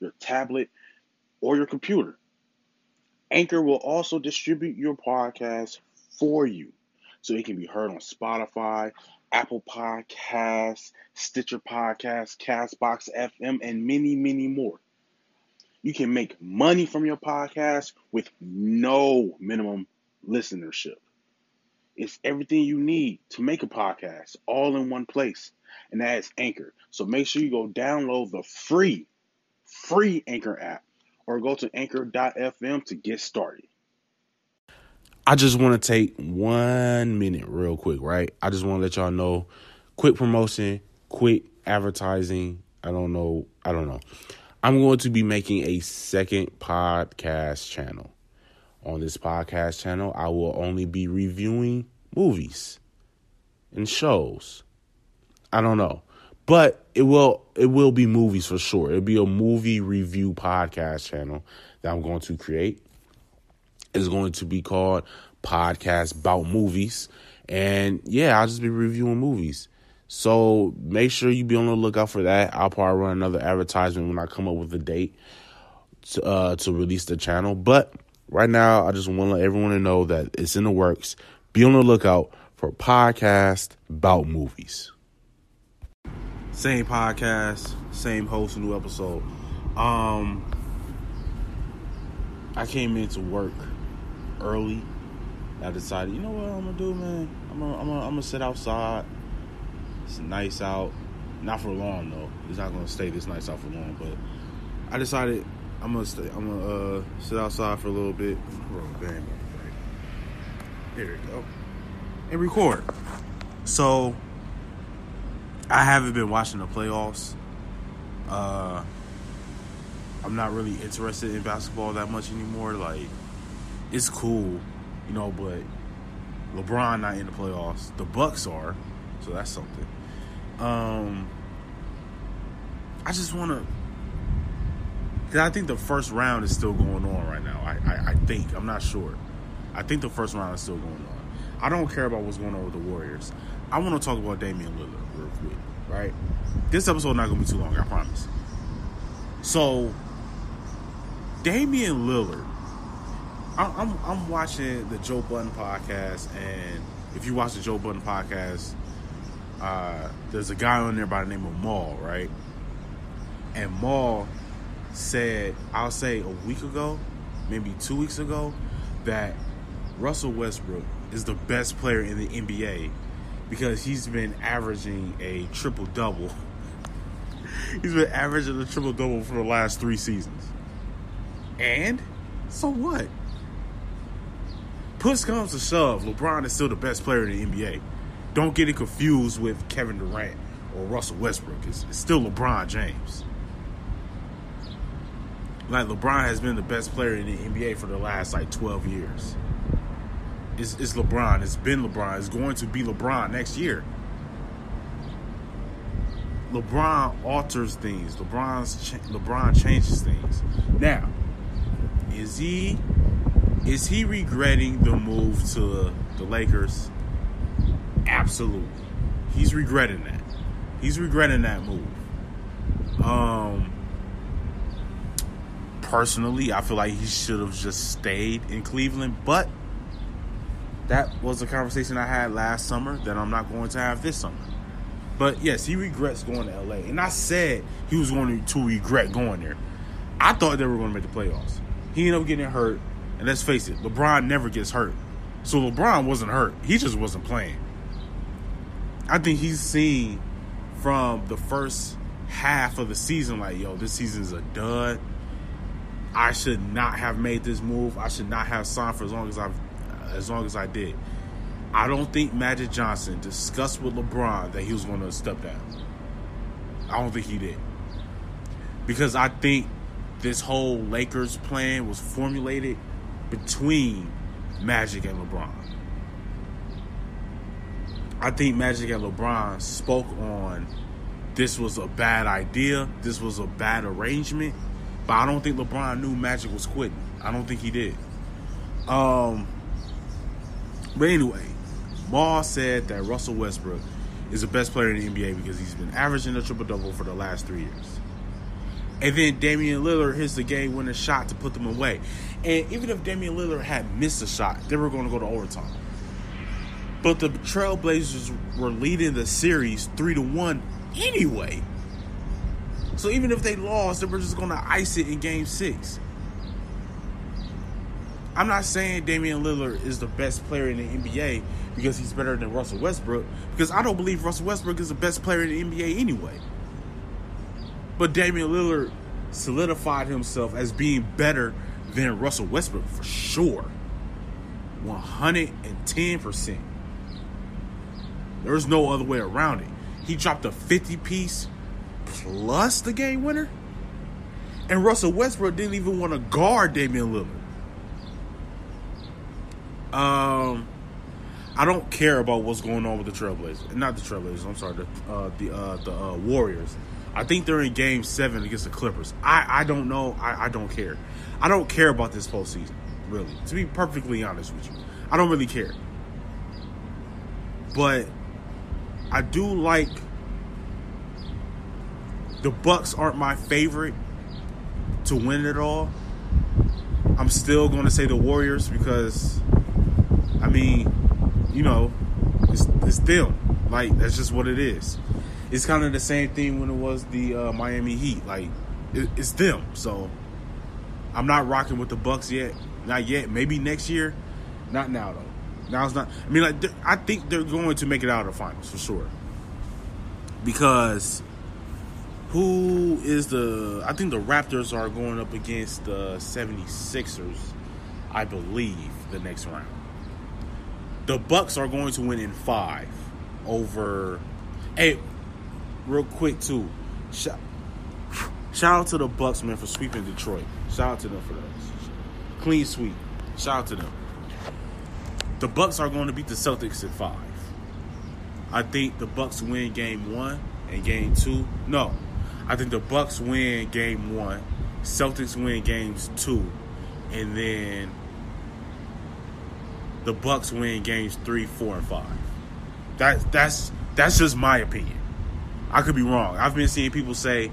your tablet, or your computer. Anchor will also distribute your podcast for you so it can be heard on Spotify, Apple Podcasts, Stitcher Podcasts, Castbox FM, and many, many more. You can make money from your podcast with no minimum listenership. It's everything you need to make a podcast all in one place, and that is Anchor. So make sure you go download the free, free Anchor app or go to anchor.fm to get started. I just want to take one minute, real quick, right? I just want to let y'all know quick promotion, quick advertising. I don't know. I don't know. I'm going to be making a second podcast channel. On this podcast channel, I will only be reviewing movies and shows. I don't know. But it will it will be movies for sure. It'll be a movie review podcast channel that I'm going to create. It's going to be called Podcast About Movies. And yeah, I'll just be reviewing movies. So make sure you be on the lookout for that. I'll probably run another advertisement when I come up with a date to, uh, to release the channel. But right now, I just want to let everyone know that it's in the works. Be on the lookout for podcast about movies. Same podcast, same host, new episode. Um, I came into work early. I decided, you know what I'm gonna do, man. I'm gonna, I'm gonna, I'm gonna sit outside. It's nice out. Not for long though. It's not gonna stay this nice out for long. But I decided I'm gonna stay. I'm gonna uh, sit outside for a little bit. There we go. And record. So I haven't been watching the playoffs. Uh, I'm not really interested in basketball that much anymore. Like, it's cool, you know, but LeBron not in the playoffs. The Bucks are, so that's something. Um, I just want to, because I think the first round is still going on right now. I, I, I think I'm not sure. I think the first round is still going on. I don't care about what's going on with the Warriors. I want to talk about Damian Lillard real quick, right? This episode not gonna be too long, I promise. So, Damian Lillard, I'm, I'm, I'm watching the Joe Budden podcast, and if you watch the Joe Budden podcast, uh, there's a guy on there by the name of Mal, right? And Mal said, I'll say a week ago, maybe two weeks ago, that Russell Westbrook is the best player in the NBA because he's been averaging a triple double. he's been averaging a triple double for the last three seasons. And so what? Push comes to shove, LeBron is still the best player in the NBA. Don't get it confused with Kevin Durant or Russell Westbrook. It's, it's still LeBron James. Like LeBron has been the best player in the NBA for the last like 12 years. It's, it's LeBron. It's been LeBron. It's going to be LeBron next year. LeBron alters things. LeBron's LeBron changes things. Now, is he is he regretting the move to the Lakers? Absolutely. He's regretting that. He's regretting that move. Um personally, I feel like he should have just stayed in Cleveland, but that was a conversation I had last summer that I'm not going to have this summer. But yes, he regrets going to LA. And I said he was going to regret going there. I thought they were going to make the playoffs. He ended up getting hurt. And let's face it, LeBron never gets hurt. So LeBron wasn't hurt. He just wasn't playing. I think he's seen from the first half of the season like, yo, this season is a dud. I should not have made this move. I should not have signed for as long as I've as long as I did. I don't think Magic Johnson discussed with LeBron that he was going to step down. I don't think he did. Because I think this whole Lakers plan was formulated between Magic and LeBron. I think Magic and LeBron spoke on this was a bad idea, this was a bad arrangement, but I don't think LeBron knew Magic was quitting. I don't think he did. Um, but anyway, Mal said that Russell Westbrook is the best player in the NBA because he's been averaging a triple double for the last three years. And then Damian Lillard hits the game winning shot to put them away. And even if Damian Lillard had missed a shot, they were going to go to overtime. But the Trailblazers were leading the series three to one anyway. So even if they lost, they were just going to ice it in Game Six. I'm not saying Damian Lillard is the best player in the NBA because he's better than Russell Westbrook, because I don't believe Russell Westbrook is the best player in the NBA anyway. But Damian Lillard solidified himself as being better than Russell Westbrook for sure. 110%. There's no other way around it. He dropped a 50 piece plus the game winner. And Russell Westbrook didn't even want to guard Damian Lillard. Um, I don't care about what's going on with the Trailblazers. Not the Trailblazers. I'm sorry. The uh, the uh, the uh, Warriors. I think they're in Game Seven against the Clippers. I I don't know. I, I don't care. I don't care about this postseason. Really, to be perfectly honest with you, I don't really care. But I do like the Bucks aren't my favorite to win it all. I'm still going to say the Warriors because I mean, you know, it's, it's them. Like that's just what it is. It's kind of the same thing when it was the uh, Miami Heat. Like it, it's them. So I'm not rocking with the Bucks yet. Not yet. Maybe next year. Not now though. Now it's not. I mean, like I think they're going to make it out of the finals for sure. Because who is the? I think the Raptors are going up against the 76ers. I believe the next round the Bucks are going to win in five over. Hey, real quick too. Shout, shout out to the Bucks man for sweeping Detroit. Shout out to them for that clean sweep. Shout out to them. The Bucks are going to beat the Celtics in five. I think the Bucks win game one and game two. No, I think the Bucks win game one. Celtics win games two, and then the Bucks win games three, four, and five. That that's that's just my opinion. I could be wrong. I've been seeing people say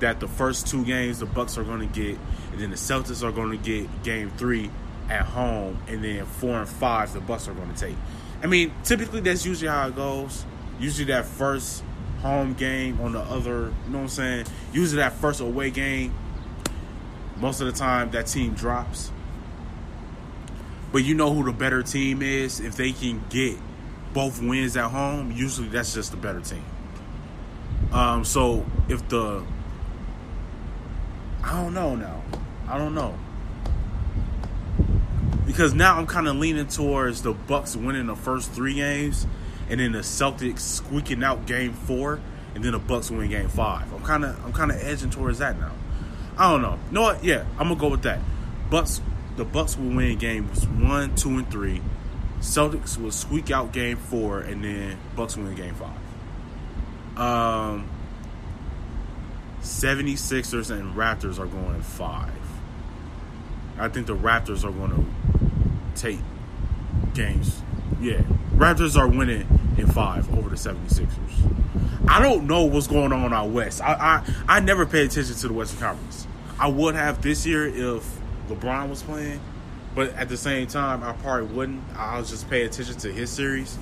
that the first two games the Bucks are going to get, and then the Celtics are going to get game three at home, and then four and five the Bucks are going to take. I mean, typically that's usually how it goes. Usually that first home game on the other, you know what I'm saying? Usually that first away game, most of the time that team drops. But you know who the better team is if they can get both wins at home. Usually, that's just the better team. Um, so if the I don't know now, I don't know because now I'm kind of leaning towards the Bucks winning the first three games, and then the Celtics squeaking out Game Four, and then the Bucks win Game Five. I'm kind of I'm kind of edging towards that now. I don't know. You know what? Yeah, I'm gonna go with that. Bucks the Bucks will win games one, two, and three. Celtics will squeak out game four, and then Bucks win game five. Um, 76ers and Raptors are going five. I think the Raptors are going to take games. Yeah, Raptors are winning in five over the 76ers. I don't know what's going on out west. I I, I never pay attention to the Western Conference. I would have this year if LeBron was playing, but at the same time, I probably wouldn't. I'll just pay attention to his series.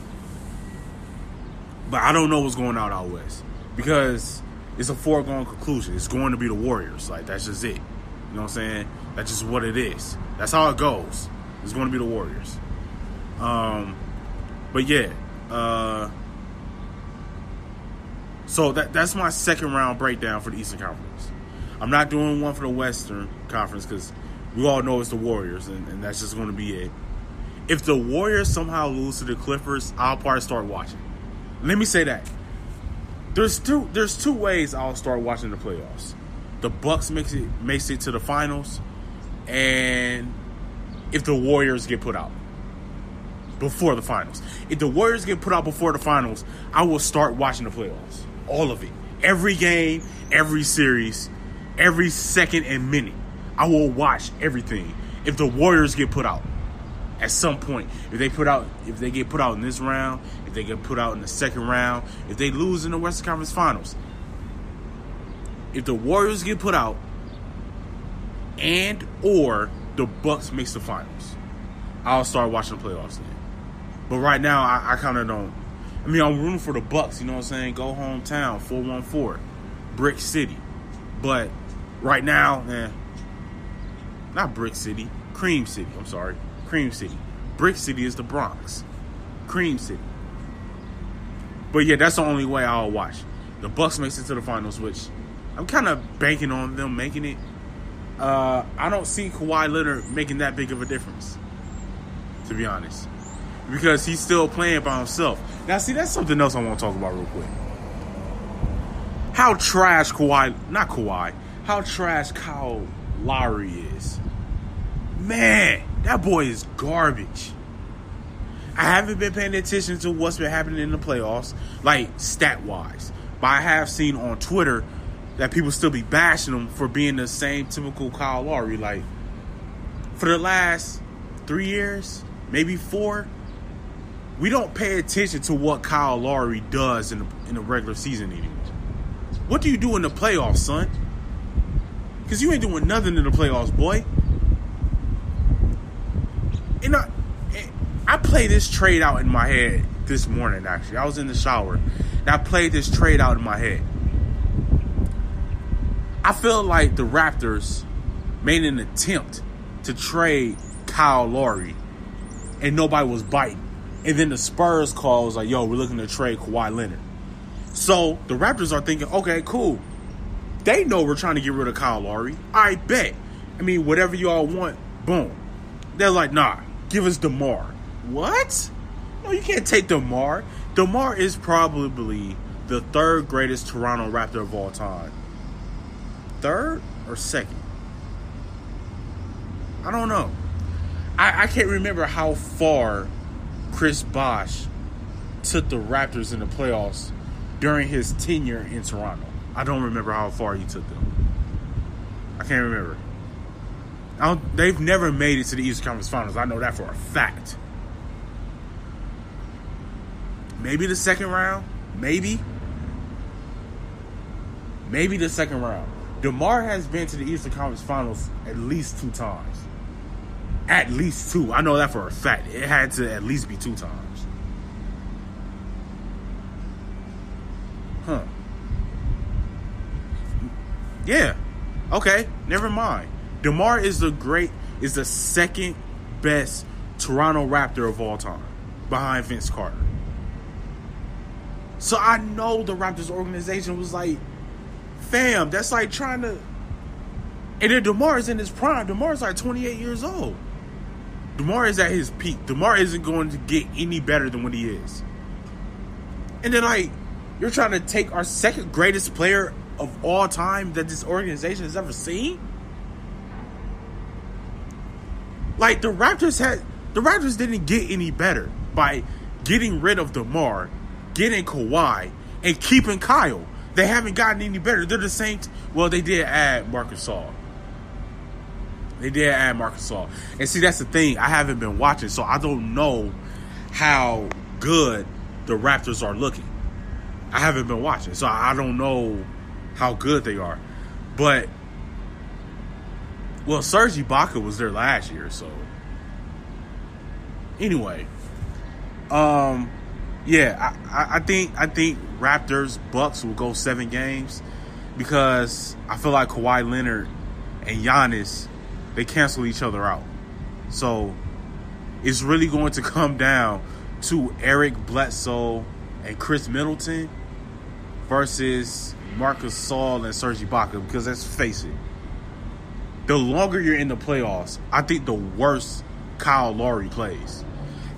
But I don't know what's going on out west because it's a foregone conclusion. It's going to be the Warriors. Like that's just it. You know what I'm saying? That's just what it is. That's how it goes. It's going to be the Warriors. Um, but yeah. Uh, so that that's my second round breakdown for the Eastern Conference. I'm not doing one for the Western Conference because we all know it's the Warriors, and, and that's just going to be it. If the Warriors somehow lose to the Clippers, I'll probably start watching. Let me say that. There's two there's two ways I'll start watching the playoffs. The Bucks makes it makes it to the finals, and if the Warriors get put out before the finals. If the Warriors get put out before the finals, I will start watching the playoffs. All of it. Every game, every series, every second and minute. I will watch everything. If the Warriors get put out at some point, if they put out if they get put out in this round, if they get put out in the second round, if they lose in the Western Conference Finals, if the Warriors get put out and or the Bucks makes the finals, I'll start watching the playoffs then. But right now, I, I kind of don't. I mean, I'm rooting for the Bucks. You know what I'm saying? Go hometown, four one four, Brick City. But right now, man, not Brick City, Cream City. I'm sorry, Cream City. Brick City is the Bronx. Cream City. But yeah, that's the only way I'll watch. The Bucks makes it to the finals, which I'm kind of banking on them making it. Uh, I don't see Kawhi Leonard making that big of a difference, to be honest because he's still playing by himself. Now, see, that's something else I want to talk about real quick. How trash Kawhi, not Kawhi, how trash Kyle Lowry is. Man, that boy is garbage. I haven't been paying attention to what's been happening in the playoffs, like stat wise. But I have seen on Twitter that people still be bashing him for being the same typical Kyle Lowry. Like, for the last three years, maybe four, we don't pay attention to what Kyle Lowry does in the, in the regular season anymore. What do you do in the playoffs, son? Because you ain't doing nothing in the playoffs, boy. And I, I played this trade out in my head this morning, actually. I was in the shower, and I played this trade out in my head. I feel like the Raptors made an attempt to trade Kyle Lowry, and nobody was biting. And then the Spurs call was like, yo, we're looking to trade Kawhi Leonard. So the Raptors are thinking, okay, cool. They know we're trying to get rid of Kyle Lowry. I bet. I mean, whatever y'all want, boom. They're like, nah, give us DeMar. What? No, you can't take DeMar. DeMar is probably the third greatest Toronto Raptor of all time. Third or second? I don't know. I, I can't remember how far Chris Bosh took the Raptors in the playoffs during his tenure in Toronto. I don't remember how far he took them. I can't remember. They've never made it to the Eastern Conference Finals. I know that for a fact. Maybe the second round. Maybe. Maybe the second round. DeMar has been to the Eastern Conference Finals at least two times. At least two. I know that for a fact. It had to at least be two times. Huh. Yeah. Okay. Never mind. DeMar is the great is the second best Toronto Raptor of all time. Behind Vince Carter. So I know the Raptors organization was like, fam, that's like trying to and then DeMar is in his prime. DeMar's like 28 years old. DeMar is at his peak. DeMar isn't going to get any better than what he is. And then, like, you're trying to take our second greatest player of all time that this organization has ever seen? Like, the Raptors had. The Raptors didn't get any better by getting rid of DeMar, getting Kawhi, and keeping Kyle. They haven't gotten any better. They're the same. T- well, they did add Marc Gasol. They did add Marc Gasol. And see, that's the thing. I haven't been watching, so I don't know how good the Raptors are looking. I haven't been watching, so I don't know how good they are. But Well, Serge Ibaka was there last year, so anyway, um, yeah, I, I think I think Raptors Bucks will go seven games because I feel like Kawhi Leonard and Giannis they cancel each other out. So it's really going to come down to Eric Bledsoe and Khris Middleton versus Marcus Gasol and Serge Ibaka because let's face it, the longer you're in the playoffs, I think the worse Kyle Lowry plays.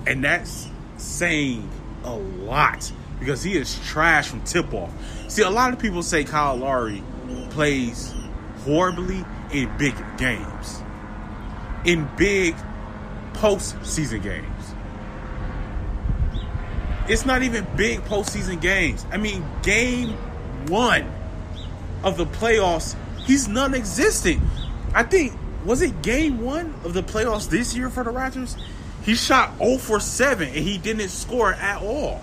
And that's saying a lot because he is trash from tip off. See, a lot of people say Kyle Lowry plays horribly in big games, in big postseason games. It's not even big postseason games. I mean, game one of the playoffs, he's non existent. I think, was it game one of the playoffs this year for the Raptors? He shot 0 for 7 and he didn't score at all.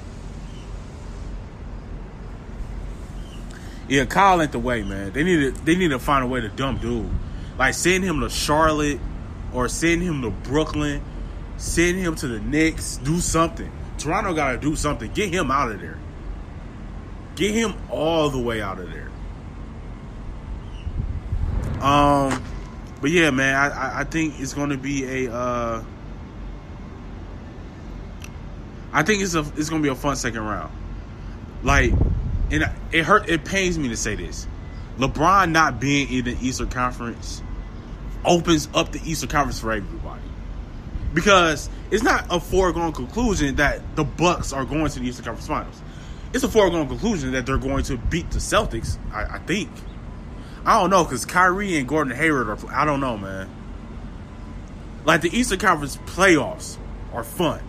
Yeah, Kyle ain't the way, man. They need to they need to find a way to dump dude. Like send him to Charlotte or send him to Brooklyn, send him to the Knicks, do something. Toronto gotta do something. Get him out of there. Get him all the way out of there. Um but yeah, man, I, I think it's gonna be a uh I think it's a it's gonna be a fun second round. Like, and it hurt. It pains me to say this. LeBron not being in the Eastern Conference opens up the Eastern Conference for everybody because it's not a foregone conclusion that the Bucks are going to the Eastern Conference Finals. It's a foregone conclusion that they're going to beat the Celtics. I, I think. I don't know because Kyrie and Gordon Hayward are. I don't know, man. Like the Eastern Conference playoffs are fun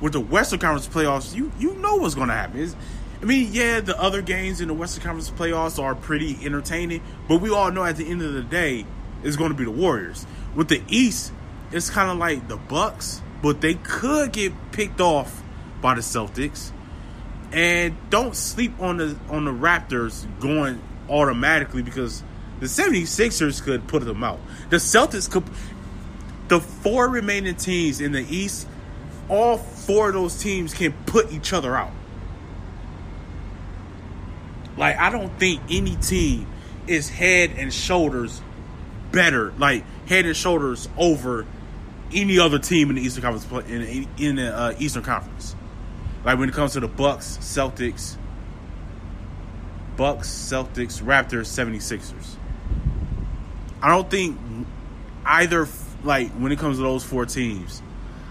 with the Western Conference playoffs, you you know what's going to happen. It's, I mean, yeah, the other games in the Western Conference playoffs are pretty entertaining, but we all know at the end of the day, it's going to be the Warriors. With the East, it's kind of like the Bucks, but they could get picked off by the Celtics. And don't sleep on the on the Raptors going automatically because the 76ers could put them out. The Celtics could the four remaining teams in the East all four of those teams can put each other out. Like I don't think any team is head and shoulders better, like head and shoulders over any other team in the Eastern Conference in in the uh, Eastern Conference. Like when it comes to the Bucks, Celtics, Bucks, Celtics, Raptors, 76ers. I don't think either like when it comes to those four teams,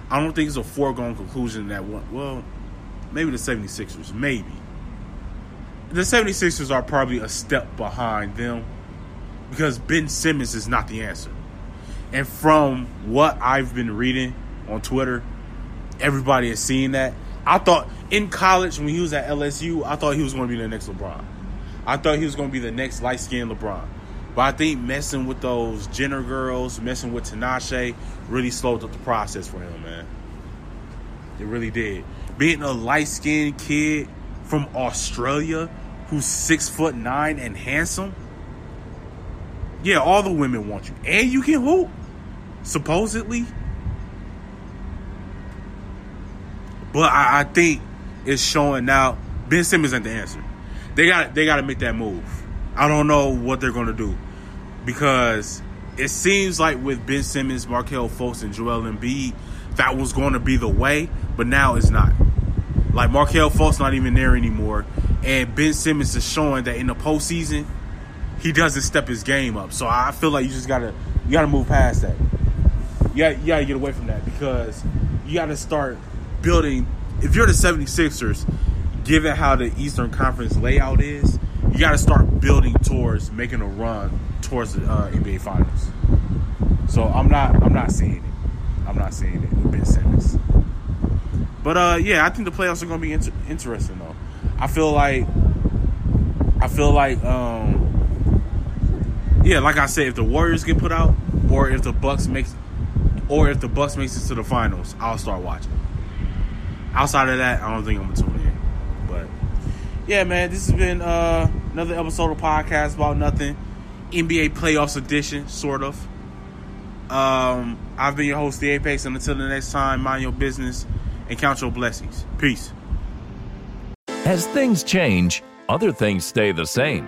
I don't think it's a foregone conclusion that one, well, maybe the 76ers, maybe. The 76ers are probably a step behind them because Ben Simmons is not the answer. And from what I've been reading on Twitter, everybody is seeing that. I thought in college when he was at LSU, I thought he was going to be the next LeBron. I thought he was going to be the next light skinned LeBron. But I think messing with those Jenner girls, messing with Tinashe, really slowed up the process for him, man. It really did. Being a light skinned kid from Australia who's six foot nine and handsome. Yeah, all the women want you. And you can hoop. Supposedly. But I, I think it's showing now Ben Simmons ain't the answer. They got they gotta make that move. I don't know what they're gonna do because it seems like with Ben Simmons, Markelle Fultz, and Joel Embiid, that was going to be the way, but now it's not. Like Markelle Fultz not even there anymore, and Ben Simmons is showing that in the postseason, he doesn't step his game up. So I feel like you just gotta you gotta move past that. You you gotta get away from that because you gotta start building. If you're the 76ers, given how the Eastern Conference layout is, you got to start building towards making a run towards the uh, NBA Finals. So I'm not I'm not seeing it. I'm not seeing it with Ben Simmons. But uh, yeah, I think the playoffs are going to be inter- interesting though. I feel like I feel like um, yeah, like I said, if the Warriors get put out, or if the Bucks makes, or if the Bucks makes it to the finals, I'll start watching. Outside of that, I don't think I'm gonna tune in. Yeah, man, this has been uh, another episode of podcast about nothing. NBA playoffs edition, sort of. Um, I've been your host, The Apex, and until the next time, mind your business and count your blessings. Peace. As things change, other things stay the same,